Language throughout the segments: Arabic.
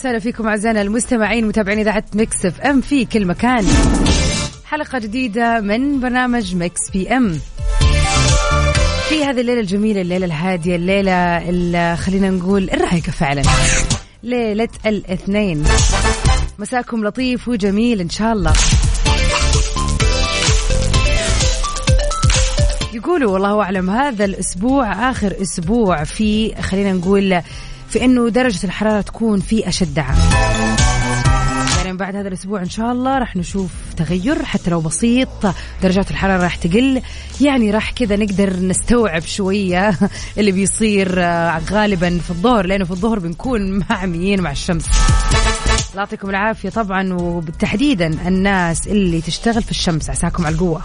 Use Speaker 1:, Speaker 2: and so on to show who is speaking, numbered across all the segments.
Speaker 1: وسهلا فيكم أعزائنا المستمعين متابعين إذاعة Mix FM في كل مكان. حلقة جديدة من برنامج Mix PM. في هذه الليلة الجميلة الليلة الهادية الليلة اللي خلينا نقول الرايقه فعلا؟ ليلة الاثنين. مساكم لطيف وجميل إن شاء الله. يقولوا والله أعلم هذا الأسبوع آخر أسبوع في خلينا نقول في إنه درجة الحرارة تكون في اشدها يعني بعد هذا الأسبوع إن شاء الله راح نشوف تغير حتى لو بسيط درجات الحرارة راح تقل. يعني راح كذا نقدر نستوعب شوية اللي بيصير آه، غالبا في الظهر لأنه في الظهر بنكون معميين مع الشمس. الله يعطيكم العافية طبعا وبالتحديدا الناس اللي تشتغل في الشمس. عساكم على القوة.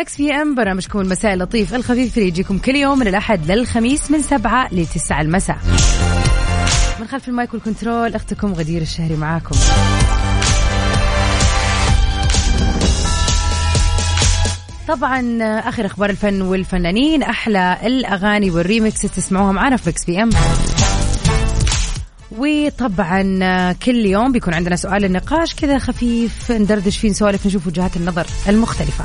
Speaker 1: Mix PM برنامجكم المساء اللطيف الخفيف اللي يجيكم كل يوم من الأحد للخميس من سبعة لتسعة المساء. من خلف ال mic وال control أختكم غدير الشهري معاكم. طبعا آخر أخبار الفن والفنانين أحلى الأغاني والريمكس تسمعوها معنا في Mix PM. وطبعا كل يوم بيكون عندنا سؤال النقاش كذا خفيف ندردش فيه نسولف نشوف وجهات النظر المختلفة.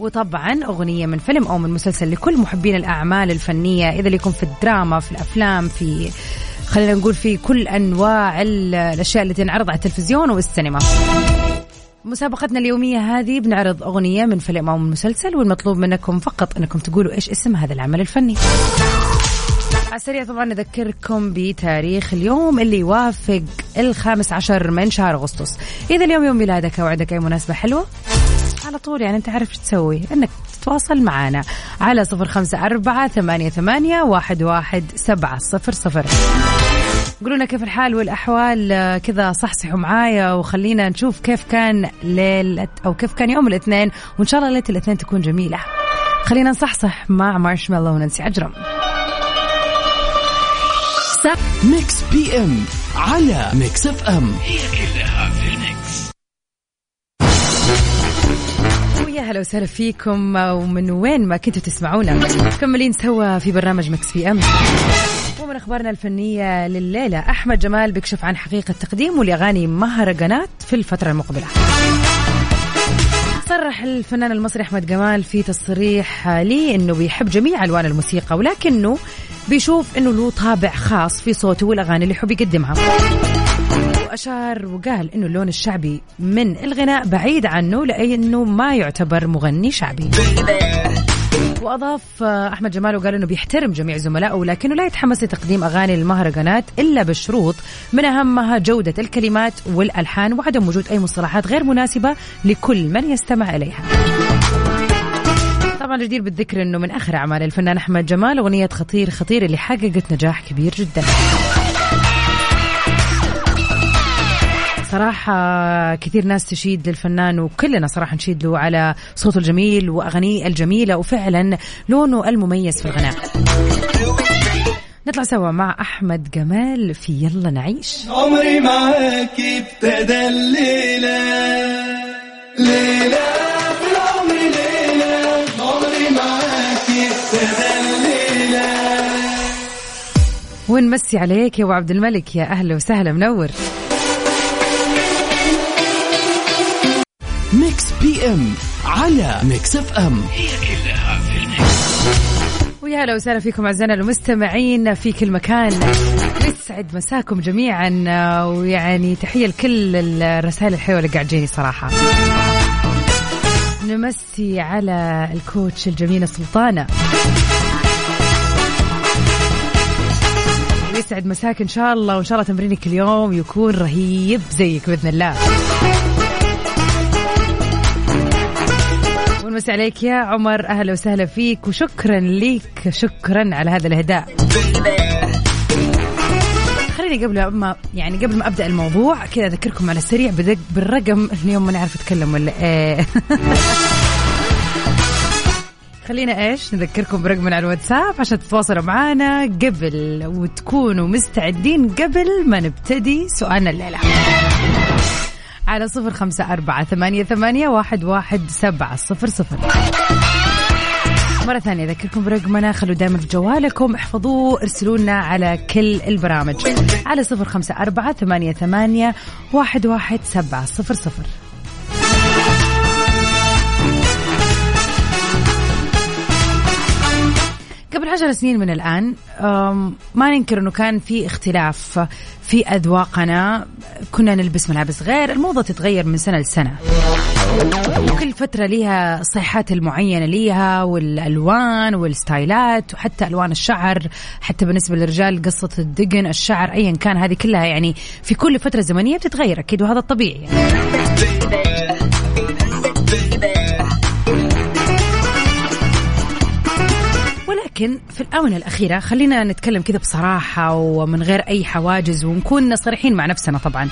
Speaker 1: وطبعا أغنية من فيلم أو من مسلسل لكل محبين الأعمال الفنية إذا لكم في الدراما في الأفلام في خلينا نقول في كل أنواع ال- الأشياء التي تنعرض على التلفزيون والسينما. مسابقتنا اليومية هذه بنعرض أغنية من فيلم أو من مسلسل والمطلوب منكم فقط أنكم تقولوا إيش اسم هذا العمل الفني. على السريع طبعا نذكركم بتاريخ اليوم اللي يوافق الخامس عشر من شهر أغسطس. إذا اليوم يوم ميلادك أو عندك أي مناسبة حلوة على طول يعني أنت عارف شو تسوي أنك تتواصل معنا على صفر خمسة أربعة ثمانية, ثمانية واحد, واحد سبعة صفر صفر. قولوا لنا كيف الحال والأحوال آه، كذا صحصحوا معايا وخلينا نشوف كيف كان ليلة أو كيف كان يوم الاثنين وإن شاء الله ليلة الاثنين تكون جميلة. خلينا نصحصح مع مارشميلو وننسي عجرم.
Speaker 2: Mix PM على Mix FM هي كلها
Speaker 1: ويا هلا وسهلا فيكم. ومن وين ما كنتوا تسمعونا مكملين سوا في برنامج Mix PM. ومن أخبارنا الفنية لليلة أحمد جمال بيكشف عن حقيقة تقديمه لاغاني مهرجانات في الفترة المقبلة. صرح الفنان المصري أحمد جمال في تصريح لي إنه بيحب جميع ألوان الموسيقى ولكنه بيشوف إنه له طابع خاص في صوته والأغاني اللي يحب يقدمها. واشار وقال إنه اللون الشعبي من الغناء بعيد عنه لأنه ما يعتبر مغني شعبي وأضاف أحمد جمال وقال إنه بيحترم جميع زملائه ولكنه لا يتحمس لتقديم أغاني المهرجانات إلا بشروط من أهمها جودة الكلمات والألحان وعدم وجود أي مصطلحات غير مناسبة لكل من يستمع إليها. طبعا جدير بالذكر إنه من آخر أعمال الفنان أحمد جمال أغنية خطير خطير اللي حققت نجاح كبير جدا. صراحة كثير ناس تشيد للفنان وكلنا صراحة نشيد له على صوته الجميل وأغانيه الجميلة وفعلا لونه المميز في الغناء. نطلع سوا مع أحمد جمال في يلا نعيش.
Speaker 3: عمري معاك ابتدى الليلة. ليلة ليلة. عمري معاك ابتدى الليلة.
Speaker 1: ونمسي عليك يا أبو عبد الملك؟ يا أهلا وسهلا منور.
Speaker 2: Mix PM على Mix FM هي كلها في ال Mix.
Speaker 1: ويا هلا وسهلا فيكم أعزائنا المستمعين في كل مكان. يسعد مساكم جميعا ويعني تحية لكل الرسائل الحلوة اللي قاعد تجيني صراحة. نمسي على الكوتش الجميلة سلطانة. يسعد مساك إن شاء الله وإن شاء الله تمرينك اليوم يكون رهيب زيك بإذن الله. ونمسي عليك يا عمر. أهلا وسهلا فيك وشكرا ليك شكرا على هذا الهداء خليني قبل ما يعني قبل ما أبدأ الموضوع كذا أذكركم على السريع بدق بالرقم اليوم ما نعرف اتكلم ولا إيه. خلينا إيش؟ نذكركم برقمنا على الواتساب عشان تتواصلوا معنا قبل وتكونوا مستعدين قبل ما نبتدي سؤالنا الليلة. على صفر خمسة أربعة ثمانية, ثمانية واحد, واحد سبعة صفر صفر. مرة ثانية أذكركم برقمنا خلوا دائما في جوالكم احفظوه ارسلوا لنا على كل البرامج. على صفر خمسة أربعة ثمانية, ثمانية واحد, واحد سبعة صفر صفر. قبل عشر سنين من الآن ما ننكر أنه كان في اختلاف في أذواقنا كنا نلبس ملابس غير الموضة تتغير من سنة لسنة وكل فترة ليها صيحات المعينة ليها والألوان والستايلات وحتى ألوان الشعر حتى بالنسبة للرجال قصة الدقن الشعر أيا كان هذه كلها يعني في كل فترة زمنية بتتغير أكيد وهذا الطبيعي يعني. لكن في الآونة الأخيرة خلينا نتكلم كذا بصراحة ومن غير أي حواجز ونكون صريحين مع نفسنا طبعا.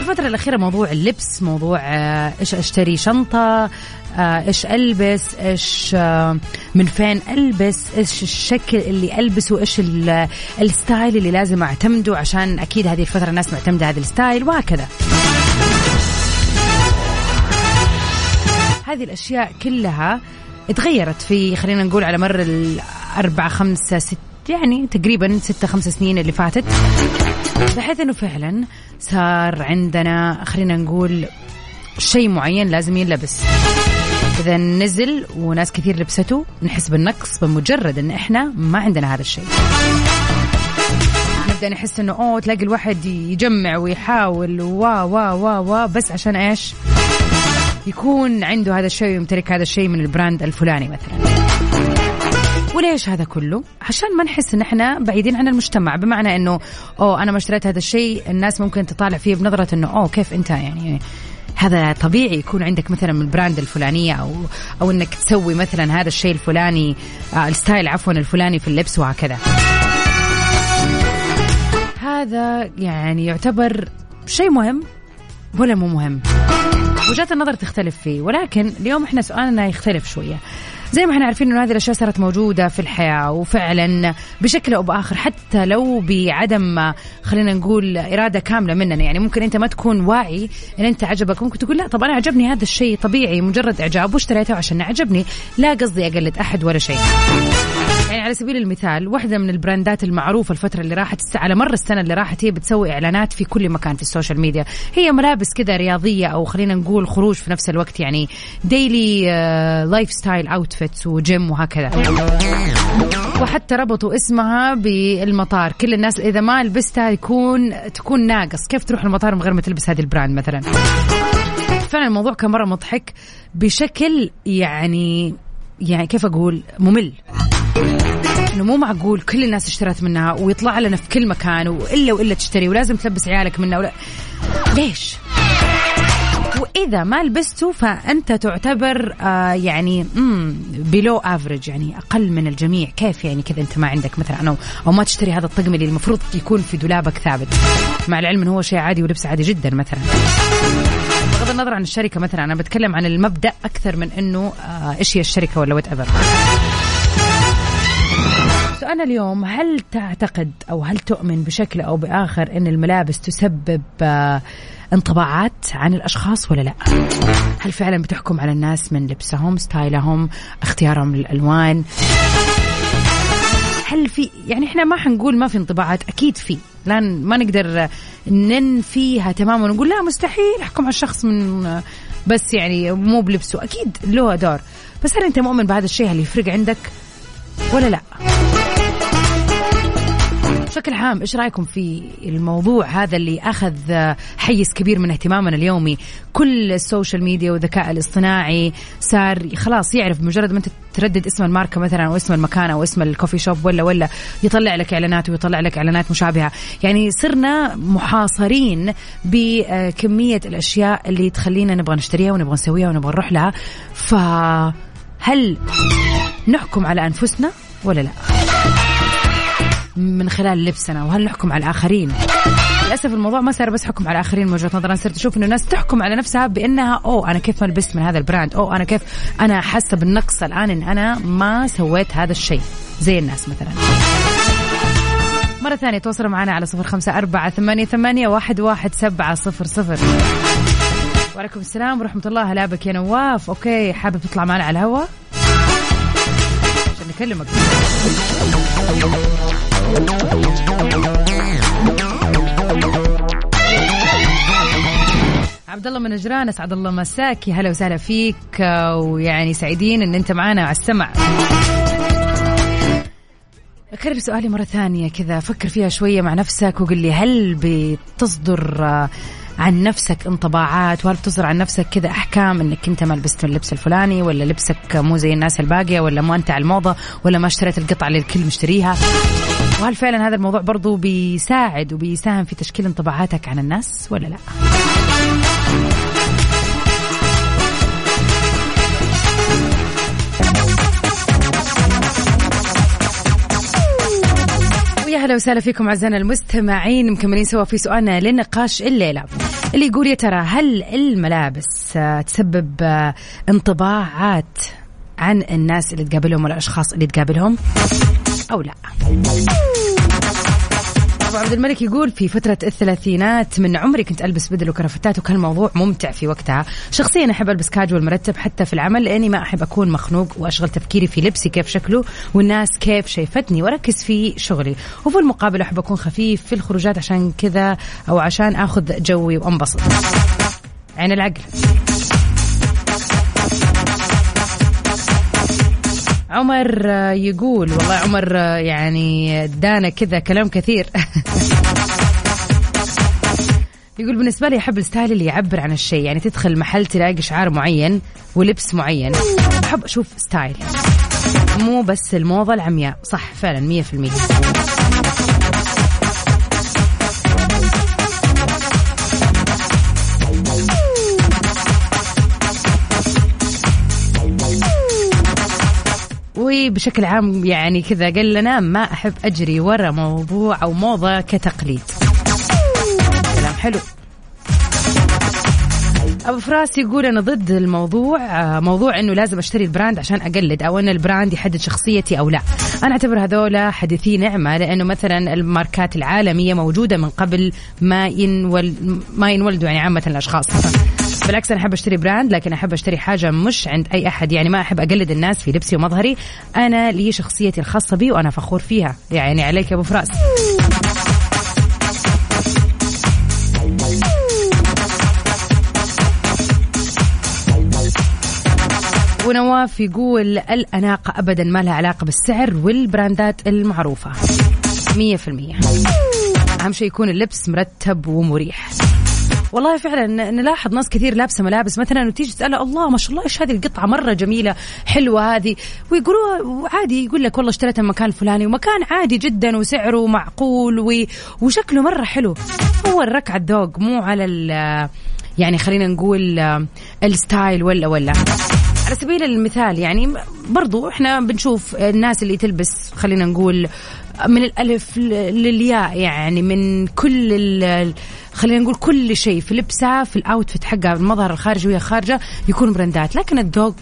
Speaker 1: الفترة الأخيرة موضوع اللبس موضوع آه، إيش أشتري شنطة آه، إيش ألبس إيش آه، من فين ألبس إيش الشكل اللي ألبسه إيش ال style اللي لازم أعتمده عشان أكيد هذه الفترة الناس معتمدة هذا ال style وهكذا. هذه الأشياء كلها تغيرت في خلينا نقول على مر الأربعة خمسة ست يعني تقريبا ستة خمسة سنين اللي فاتت بحيث إنه فعلا صار عندنا خلينا نقول شيء معين لازم ينلبس. إذا نزل وناس كثير لبسته نحس بالنقص بمجرد إن إحنا ما عندنا هذا الشيء. نبدأ نحس إنه أوه تلاقي الواحد يجمع ويحاول وا وا وا وا بس عشان إيش؟ يكون عنده هذا الشيء ويمتلك هذا الشيء من البراند الفلاني مثلا وليش هذا كله؟ عشان ما نحس إن إحنا بعيدين عن المجتمع بمعنى إنه أوه أنا ما اشتريت هذا الشيء الناس ممكن تطالع فيه بنظرة إنه أوه كيف أنت يعني هذا طبيعي يكون عندك مثلا من ال brand الفلانية أو أو إنك تسوي مثلا هذا الشيء الفلاني آه ال style عفوا الفلاني في اللبس وهكذا. هذا يعني يعتبر شيء مهم ولا مو مهم؟ وجهات النظر تختلف فيه ولكن اليوم إحنا سؤالنا يختلف شوية. زي ما إحنا عارفين إنه هذه الأشياء صارت موجودة في الحياة وفعلا بشكل أو بآخر حتى لو بعدم خلينا نقول إرادة كاملة مننا يعني ممكن أنت ما تكون واعي إن أنت عجبك ممكن تقول لا طب أنا عجبني هذا الشيء طبيعي مجرد إعجاب واشتريته عشان عجبني لا قصدي أقلد أحد ولا شيء. يعني على سبيل المثال واحدة من البراندات المعروفة الفترة اللي راحت على مر السنة اللي راحت هي بتسوي إعلانات في كل مكان في ال social media. هي ملابس كذا رياضية أو خلينا نقول خروج في نفس الوقت يعني daily lifestyle outfits و gym وهكذا. وحتى ربطوا اسمها بالمطار. كل الناس إذا ما لبستها يكون تكون ناقص. كيف تروح المطار من غير ما تلبس هذه ال brand مثلا؟ فعلا الموضوع كان مرة مضحك بشكل يعني يعني كيف أقول ممل. إنه مو معقول كل الناس اشترت منها ويطلع لنا في كل مكان وإلا وإلا تشتري ولازم تلبس عيالك منها ولا ليش؟ وإذا ما لبسته فأنت تعتبر آه يعني below average يعني أقل من الجميع. كيف يعني كذا أنت ما عندك مثلا أو أو ما تشتري هذا الطقم اللي المفروض يكون في دولابك ثابت؟ مع العلم إنه هو شيء عادي ولبس عادي جدا مثلا. بغض النظر عن الشركة مثلا أنا بتكلم عن المبدأ أكثر من إنه آه إيش هي الشركة ولا whatever سؤالنا اليوم هل تعتقد أو هل تؤمن بشكل أو بآخر أن الملابس تسبب آه، انطباعات عن الأشخاص ولا لا؟ هل فعلا بتحكم على الناس من لبسهم ستايلهم اختيارهم للألوان؟ هل في يعني إحنا ما حنقول ما في انطباعات أكيد في. لا ما نقدر ننفيها تماما ونقول لا مستحيل أحكم على الشخص من بس يعني مو بلبسه. أكيد له دور. بس هل أنت مؤمن بهذا الشيء؟ هل يفرق عندك ولا لا؟ بشكل عام إيش رأيكم في الموضوع هذا اللي أخذ حيز كبير من اهتمامنا اليومي؟ كل ال social media والذكاء الاصطناعي صار خلاص يعرف بمجرد ما أنت تردد اسم الماركة مثلا أو اسم المكان أو اسم ال coffee shop ولا ولا يطلع لك إعلانات ويطلع لك إعلانات مشابهة. يعني صرنا محاصرين بكمية الأشياء اللي تخلينا نبغى نشتريها ونبغى نسويها ونبغى نروح لها. فهل نحكم على أنفسنا ولا لا؟ من خلال لبسنا وهل نحكم على الآخرين؟ للأسف الموضوع ما صار بس حكم على الآخرين من وجهة نظر أنا صرت أشوف إنه الناس تحكم على نفسها بأنها أو أنا كيف ما لبست من هذا ال brand؟ أو أنا كيف أنا حاسة بالنقص الآن إن أنا ما سويت هذا الشيء. زي الناس مثلا. مرة ثانية تواصلوا معنا على صفر خمسة أربعة ثمانية, ثمانية واحد, واحد سبعة صفر صفر. وعليكم السلام ورحمة الله. هلا بك يا نواف. okay حابب تطلع معنا على الهواء عشان نكلمك. عبد الله من نجران اسعد الله مساك هلا وسهلا فيك ويعني سعيدين إن أنت معانا على السمع. أكرر سؤالي مرة ثانية كذا فكر فيها شوية مع نفسك وقل لي هل بتصدر عن نفسك انطباعات وهل بتصدر عن نفسك كذا أحكام أنك أنت ما لبست اللبس الفلاني ولا لبسك مو زي الناس الباقية ولا مو أنت على الموضة ولا ما اشتريت القطعة اللي الكل مشتريها؟ وهل فعلا هذا الموضوع برضو بيساعد وبيساهم في تشكيل انطباعاتك عن الناس ولا لا؟ ويا هلا وسهلا فيكم أعزائنا المستمعين مكملين سوا في سؤالنا للنقاش الليلة. اللي يقول يا ترى هل الملابس آه، تسبب آه، انطباعات عن الناس اللي تقابلهم والأشخاص اللي تقابلهم أو لا؟ عبد الملك يقول في فترة الثلاثينات من عمري كنت ألبس بدل وكرافتات وكان الموضوع ممتع في وقتها، شخصيا أحب ألبس كاجوال مرتب حتى في العمل لأني ما أحب أكون مخنوق وأشغل تفكيري في لبسي كيف شكله والناس كيف شايفتني وأركز في شغلي، وفي المقابل أحب أكون خفيف في الخروجات عشان كذا أو عشان آخذ جوي وأنبسط. عين العقل. عمر آه، يقول والله عمر آه، يعني دانا كذا كلام كثير. يقول بالنسبة لي أحب ال style اللي يعبر عن الشيء يعني تدخل محل تلاقي شعار معين ولبس معين. أحب أشوف style مو بس الموضة العمياء. صح فعلا مية في المية. وبشكل عام يعني كذا قال لنا ما أحب أجري ورا موضوع أو موضة كتقليد. كلام حلو. أبو فراس يقول أنا ضد الموضوع آه، موضوع إنه لازم أشتري ال brand عشان أقلد أو إن ال brand يحدد شخصيتي أو لا. أنا أعتبر هذولا حديثي نعمة لأنه مثلا الماركات العالمية موجودة من قبل ما ينول ما ينولدوا يعني عامة الأشخاص. بالعكس أنا أحب أشتري brand لكن أحب أشتري حاجة مش عند أي أحد. يعني ما أحب أقلد الناس في لبسي ومظهري. أنا لي شخصيتي الخاصة بي وأنا فخور فيها. يعني عليك يا أبو فراس. ونواف يقول الأناقة أبدا ما لها علاقة بالسعر والبراندات المعروفة. مية في المية. أهم شيء يكون اللبس مرتب ومريح. والله فعلا نلاحظ ناس كثير لابسة ملابس مثلا وتيجي تسالها الله ما شاء الله إيش هذه القطعة؟ مرة جميلة حلوة هذه. ويقولوا عادي يقول لك والله اشتريتها من مكان الفلاني ومكان عادي جدا وسعره معقول و... وشكله مرة حلو. هو الركة على الذوق مو على ال... يعني خلينا نقول ال style ولا ولا. على سبيل المثال يعني برضو إحنا بنشوف الناس اللي تلبس خلينا نقول من الألف للياء يعني من كل خلينا نقول كل شيء في لبسها في ال outfit حقها المظهر الخارجي وهي خارجه يكون brand ات لكن الذوق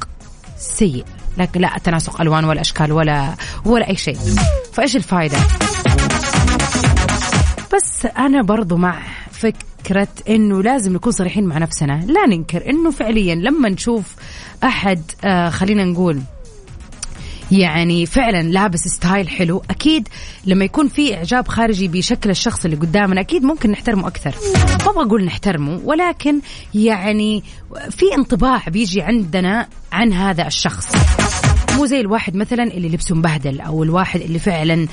Speaker 1: سيء. لكن لا تناسق ألوان ولا أشكال ولا ولا أي شيء. فإيش الفائده بس أنا برضو مع فكرة إنه لازم نكون صريحين مع نفسنا. لا ننكر إنه فعليا لما نشوف أحد آه خلينا نقول يعني فعلا لابس style حلو. أكيد لما يكون في إعجاب خارجي بشكل الشخص اللي قدامنا أكيد ممكن نحترمه أكثر. ما أبغى أقول نحترمه ولكن يعني في انطباع بيجي عندنا عن هذا الشخص. مو زي الواحد مثلا اللي لبسه مبهدل أو الواحد اللي فعلا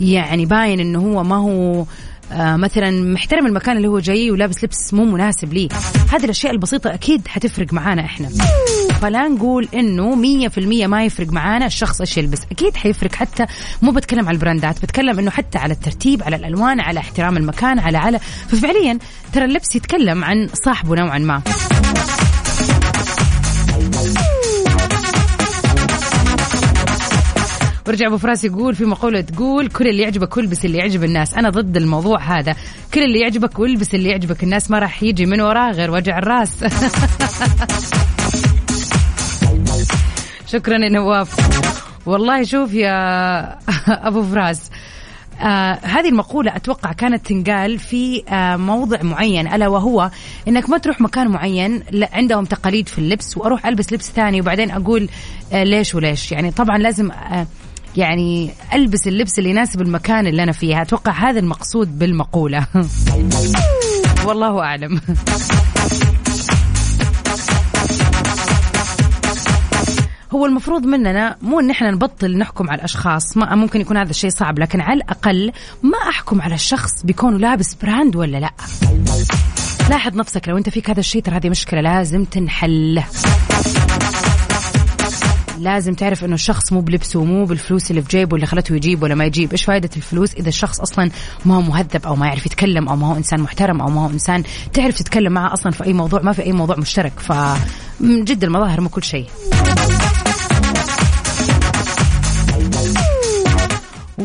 Speaker 1: يعني باين إنه هو ما هو آه مثلا محترم المكان اللي هو جاي ولابس لبس مو مناسب ليه هذه الأشياء البسيطة أكيد حتفرق معانا إحنا. فلا نقول إنه مية في المية ما يفرق معانا الشخص إيش يلبس. أكيد حيفرق حتى مو بتكلم على البراندات بتكلم إنه حتى على الترتيب على الألوان على احترام المكان على على. ففعليا ترى اللبس يتكلم عن صاحبه نوعا ما. ورجع أبو فراس يقول في مقولة تقول كل اللي يعجبك والبس اللي يعجب الناس. أنا ضد الموضوع هذا. كل اللي يعجبك والبس اللي يعجبك الناس ما راح يجي من وراه غير وجع الراس. شكرا يا نواف والله شوف يا أبو فراس آه هذه المقولة أتوقع كانت تنقال في آه موضع معين ألا وهو إنك ما تروح مكان معين عندهم تقاليد في اللبس وأروح ألبس لبس ثاني وبعدين أقول آه ليش وليش؟ يعني طبعا لازم آه يعني ألبس اللبس اللي يناسب المكان اللي أنا فيه أتوقع هذا المقصود بالمقولة. والله أعلم. هو المفروض مننا مو إن إحنا نبطل نحكم على الأشخاص. ما ممكن يكون هذا الشيء صعب لكن على الأقل ما أحكم على الشخص بيكون لابس براند ولا لا. لاحظ نفسك لو أنت فيك هذا الشيء ترى هذه مشكلة لازم تنحل. لازم تعرف إنه الشخص مو بلبسه مو بالفلوس اللي في جيبه اللي خلته يجيب ولا ما يجيب. إيش فائده الفلوس إذا الشخص أصلا ما هو مهذب أو ما يعرف يتكلم أو ما هو إنسان محترم أو ما هو إنسان تعرف تتكلم معه أصلا في أي موضوع ما في أي موضوع مشترك. فمن جد المظاهر مو كل شيء.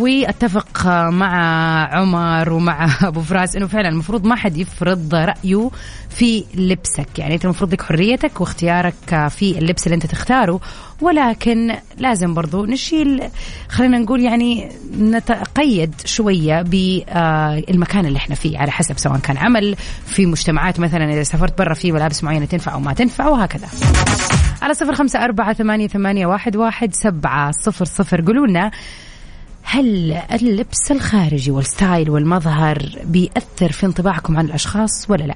Speaker 1: واتفق مع عمر ومع أبو فراس إنه فعلا المفروض ما حد يفرض رأيه في لبسك. يعني أنت المفروض لك حريتك واختيارك في اللبس اللي أنت تختاره ولكن لازم برضو نشيل خلينا نقول يعني نتقيد شوية بالمكان اللي إحنا فيه على حسب سواء كان عمل في مجتمعات مثلا إذا سافرت برا في ملابس معينة تنفع أو ما تنفع وهكذا على صفر خمسة أربعة ثمانية, ثمانية واحد, واحد سبعة صفر صفر. قولوا لنا هل اللبس الخارجي وال style والمظهر بيأثر في انطباعكم عن الأشخاص ولا لا؟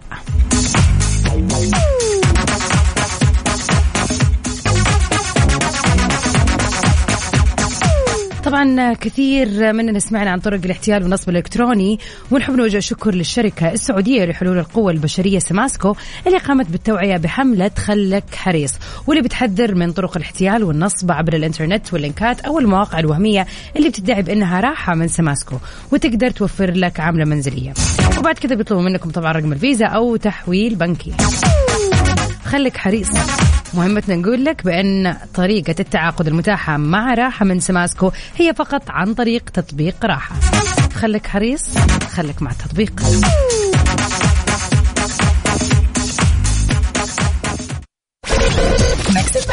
Speaker 1: طبعا كثير مننا سمعنا عن طرق الاحتيال والنصب الإلكتروني ونحب نوجه شكر للشركة السعودية لحلول القوى البشرية سماسكو اللي قامت بالتوعية بحملة خلك حريص واللي بتحذر من طرق الاحتيال والنصب عبر الإنترنت وال link ات أو المواقع الوهمية اللي بتدعي بأنها راحة من سماسكو وتقدر توفر لك عمله منزلية. وبعد كذا بيطلبوا منكم طبعا رقم الفيزا أو تحويل بنكي. خليك حريص. مهمتنا نقول لك بأن طريقة التعاقد المتاحة مع راحة من سماسكو هي فقط عن طريق تطبيق راحة. خليك حريص خليك مع التطبيق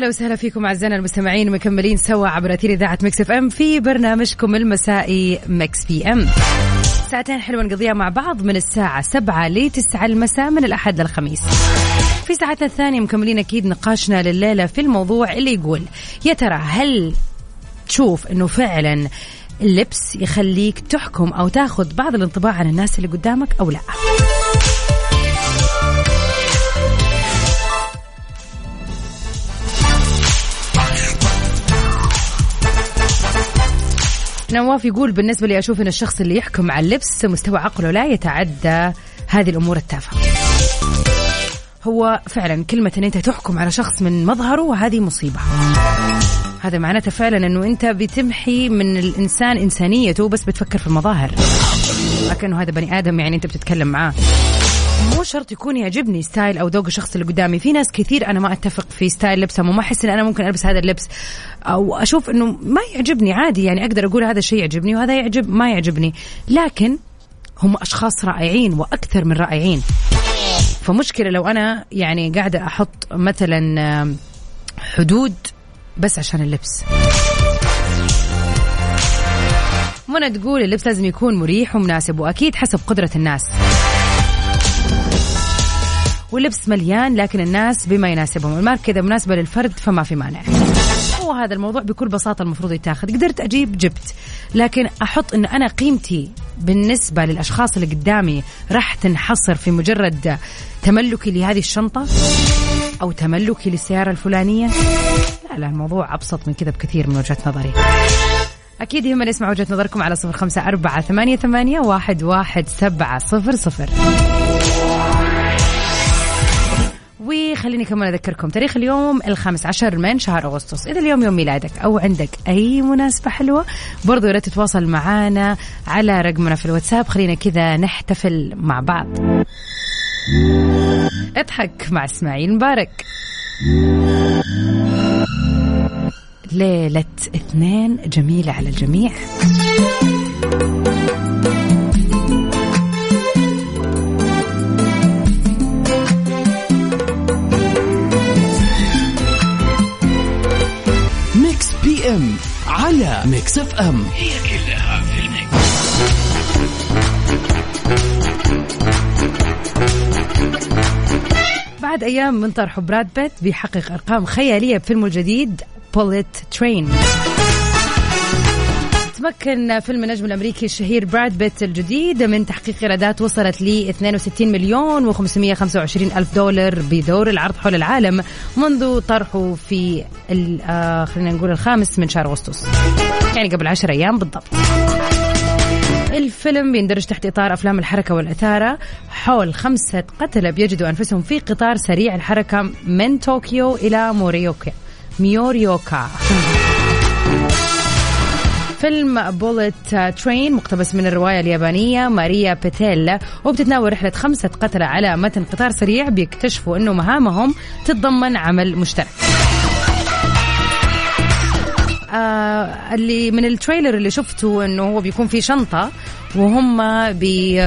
Speaker 1: ويا هلا وسهلا فيكم أعزائنا المستمعين مكملين سوا عبر أثير إذاعة ميكس FM في برنامجكم المسائي ميكس PM. ساعتين حلوة نقضيها مع بعض من الساعة سبعة لتسعة المساء من الأحد للخميس. في ساعتنا الثانية مكملين أكيد نقاشنا لليلة في الموضوع اللي يقول يا ترى هل تشوف أنه فعلا اللبس يخليك تحكم أو تاخذ بعض الانطباع عن الناس اللي قدامك أو لا؟ نواف يقول بالنسبة لي أشوف أن الشخص اللي يحكم على اللبس مستوى عقله لا يتعدى هذه الأمور التافهة. هو فعلا كلمة أن أنت تحكم على شخص من مظهره وهذه مصيبة. هذا معناته فعلا أنه أنت بتمحي من الإنسان إنسانيته بس بتفكر في المظاهر. لكنه هذا بني آدم يعني أنت بتتكلم معاه. مو شرط يكون يعجبني style أو ذوق الشخص اللي قدامي. في ناس كثير أنا ما أتفق في style لبسهم وما أحس إن أنا ممكن ألبس هذا اللبس. أو أشوف إنه ما يعجبني عادي يعني أقدر أقول هذا الشيء يعجبني وهذا يعجب ما يعجبني. لكن هم أشخاص رائعين وأكثر من رائعين. فمشكلة لو أنا يعني قاعدة أحط مثلا حدود بس عشان اللبس. منى تقول اللبس لازم يكون مريح ومناسب وأكيد حسب قدرة الناس. واللبس مليان لكن الناس بما يناسبهم. الماركة إذا مناسبة للفرد فما في مانع. هو هذا الموضوع بكل بساطة المفروض يتاخذ. قدرت أجيب جبت لكن أحط أنه أنا قيمتي بالنسبة للأشخاص اللي قدامي راح تنحصر في مجرد تملكي لهذه الشنطة أو تملكي للسيارة الفلانية؟ لا لا الموضوع أبسط من كذا بكثير من وجهة نظري. أكيد يهمنا نسمع وجهة نظركم على صفر خمسة أربعة ثمانية, ثمانية واحد, واحد سبعة صفر صفر. وخليني كمان أذكركم تاريخ اليوم الخامس عشر من شهر أغسطس. إذا اليوم يوم ميلادك أو عندك أي مناسبة حلوة برضو يا ريت تتواصل معنا على رقمنا في الواتساب. خلينا كذا نحتفل مع بعض. اضحك مع إسماعيل مبارك. ليلة اثنين جميلة على الجميع.
Speaker 2: M على ميكس FM هي كلها في ال mix.
Speaker 1: بعد أيام من طرح براد بيت بيحقق أرقام خيالية بفيلمه الجديد Bullet Train تمكن فيلم النجم الأمريكي الشهير براد بيت الجديد من تحقيق إيرادات وصلت ل 62 مليون و525 ألف دولار بدور العرض حول العالم منذ طرحه في آه، خلينا نقول الخامس من شهر أغسطس. يعني قبل 10 أيام بالضبط. الفيلم بيندرج تحت إطار أفلام الحركة والإثارة. حول خمسة قتلة بيجدوا أنفسهم في قطار سريع الحركة من طوكيو إلى موريوكا. ميوريوكا. فيلم Bullet Train مقتبس من الرواية اليابانية Maria Beetle وبتتناول رحلة خمسة قتلة على متن قطار سريع بيكتشفوا أنه مهامهم تتضمن عمل مشترك. آه اللي من ال trailer اللي شفته إنه هو بيكون في شنطة وهم بي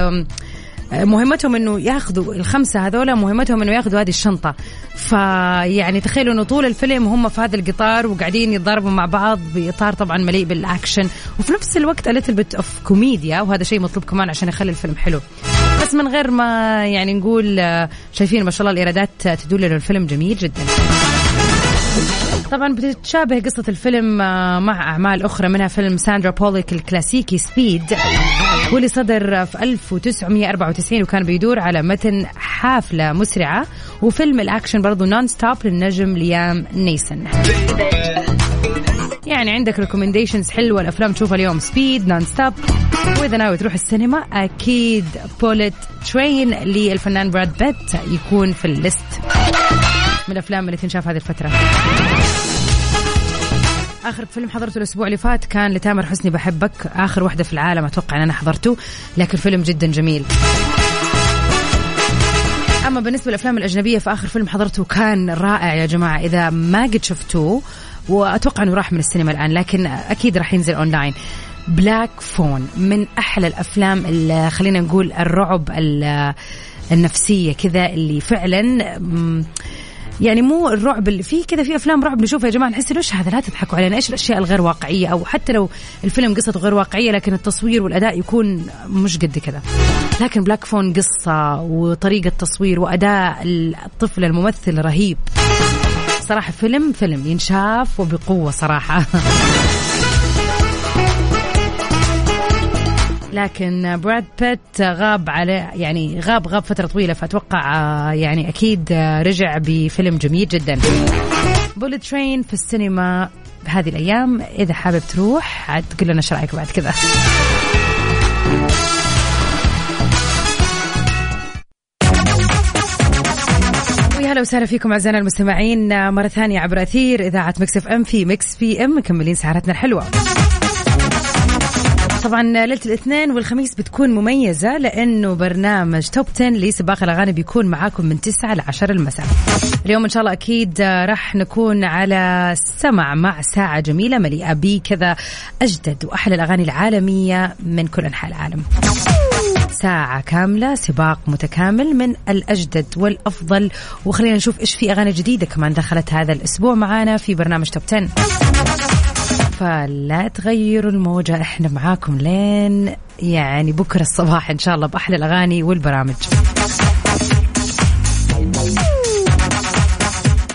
Speaker 1: مهمتهم إنه ياخذوا الخمسة هذولا مهمتهم إنه ياخذوا هذه الشنطة. فيعني تخيلوا إنه طول الفيلم هم في هذا القطار وقاعدين يتضاربوا مع بعض بإطار طبعا مليء بالأكشن. وفي نفس الوقت little bit of كوميديا وهذا شيء مطلوب كمان عشان يخلي الفيلم حلو. بس من غير ما يعني نقول آه، شايفين ما شاء الله الإيرادات تدل إنه الفيلم جميل جدا. طبعا بتتشابه قصة الفيلم آه، مع أعمال أخرى منها فيلم ساندرا بوليك الكلاسيكي Speed واللي صدر في 1994 وكان بيدور على متن حافلة مسرعة. وفيلم الأكشن برضو Non-Stop للنجم ليام نيسن. يعني عندك recommendations حلوة الأفلام تشوفها اليوم. Speed Non-Stop وإذا ناوي تروح السينما أكيد Bullet Train للفنان براد بيت يكون في ال list. من الأفلام اللي تنشاف هذه الفترة. آخر فيلم حضرته الأسبوع اللي فات كان لتامر حسني بحبك. آخر واحدة في العالم أتوقع إن أنا حضرته لكن فيلم جدا جميل. أما بالنسبة للأفلام الأجنبية فآخر فيلم حضرته كان رائع يا جماعة. إذا ما قد شفتوه وأتوقع إنه راح من السينما الآن لكن أكيد راح ينزل أونلاين. Black Phone من أحلى الأفلام اللي خلينا نقول الرعب ال- النفسية كذا اللي فعلا يعني مو الرعب اللي في كذا في أفلام رعب نشوفها يا جماعة نحس إيش هذا؟ لا تضحكوا علينا إيش الأشياء الغير واقعية؟ أو حتى لو الفيلم قصته غير واقعية لكن التصوير والأداء يكون مش قد كذا. لكن Black Phone قصة وطريقة تصوير وأداء الطفل الممثل رهيب. صراحة فيلم فيلم ينشاف وبقوة صراحة. لكن براد بيت غاب على يعني غاب غاب فترة طويلة فأتوقع آه، يعني أكيد آه، رجع بفيلم جميل جدا. Bullet Train في السينما بهذه الأيام. إذا حابب تروح عاد تقول لنا إيش رأيك بعد كذا. هلا وسهلا فيكم أعزائنا المستمعين آه، مرة ثانية عبر أثير إذاعة Mix FM في Mix PM مكملين سهرتنا الحلوة طبعا ليلة الاثنين والخميس بتكون مميزة لأنه برنامج توب 10 لسباق الأغاني بيكون معاكم من 9 ل 10 المساء. اليوم إن شاء الله أكيد آه، راح نكون على سمع مع ساعة جميلة مليئة بكذا أجدد وأحلى الأغاني العالمية من كل أنحاء العالم. ساعة كاملة سباق متكامل من الأجدد والأفضل. وخلينا نشوف إيش في أغاني جديدة كمان دخلت هذا الأسبوع معانا في برنامج توب 10 فلا تغيروا الموجة إحنا معاكم لين يعني بكرة الصباح إن شاء الله بأحلى الأغاني والبرامج.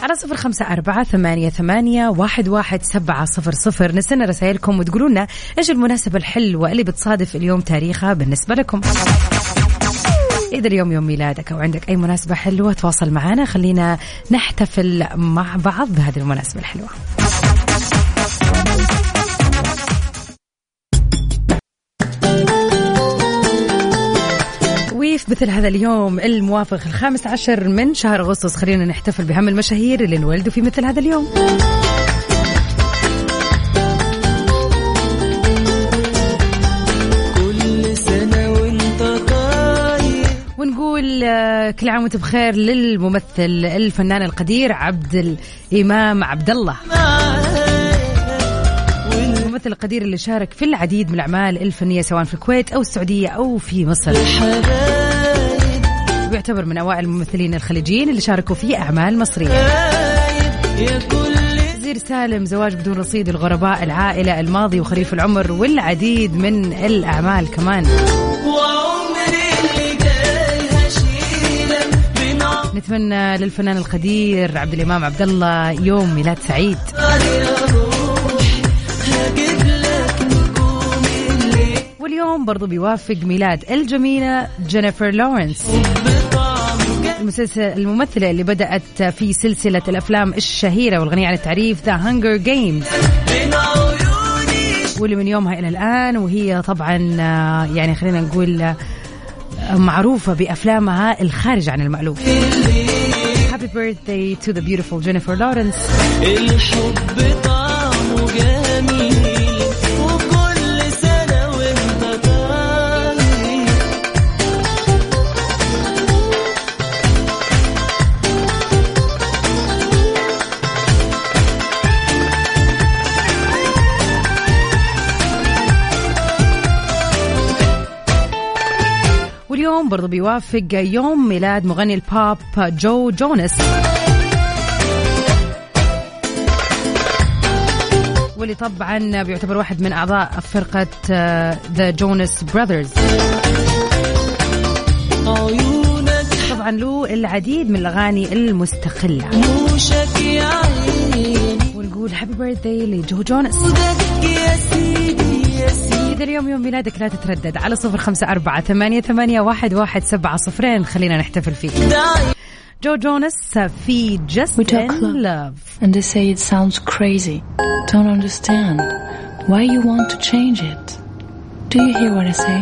Speaker 1: على صفر خمسة أربعة ثمانية, ثمانية واحد, واحد سبعة صفر صفر. نستنى رسائلكم وتقولوا لنا إيش المناسبة الحلوة اللي بتصادف اليوم تاريخها بالنسبة لكم. إذا اليوم يوم ميلادك أو عندك أي مناسبة حلوة تواصل معنا. خلينا نحتفل مع بعض بهذه المناسبة الحلوة. وفي مثل هذا اليوم الموافق الخامس عشر من شهر أغسطس؟ خلينا نحتفل بهم المشاهير اللي انولدوا في مثل هذا اليوم. ونقول آه، كل عام وانت بخير للممثل الفنان القدير عبد الإمام عبد الله الممثل القدير اللي شارك في العديد من الأعمال الفنية سواء في الكويت أو السعودية أو في مصر. ويعتبر من أوائل الممثلين الخليجيين اللي شاركوا في أعمال مصرية. وزير سالم زواج بدون رصيد الغرباء العائلة الماضي وخريف العمر والعديد من الأعمال كمان. نتمنى للفنان القدير عبد الإمام عبد الله يوم ميلاد سعيد. واليوم برضو بيوافق ميلاد الجميلة جينيفر لورنس. الممثلة اللي بدأت في سلسلة الأفلام الشهيرة والغنية عن التعريف The
Speaker 3: Hunger Games
Speaker 1: واللي من يومها إلى الآن وهي طبعا آه، يعني خلينا نقول آه، معروفة بأفلامها الخارج عن المألوف. Happy birthday to the beautiful Jennifer Lawrence. برضو بيوافق يوم ميلاد مغني البوب جو جونس. واللي طبعا بيعتبر واحد من أعضاء فرقة The Jonas
Speaker 3: Brothers
Speaker 1: طبعا له العديد من
Speaker 3: الأغاني المستقلة.
Speaker 1: ونقول happy birthday لجو جونس.
Speaker 3: يا سيدي
Speaker 1: اليوم يوم ميلادك لا تتردد على صفر خمسة أربعة ثمانية, ثمانية واحد, واحد سبعة صفرين خلينا نحتفل فيه جو جونس في Just
Speaker 4: We talk
Speaker 1: in. Love
Speaker 4: And they say it sounds crazy. Don't understand. Why you want to change it? Do you hear what I say?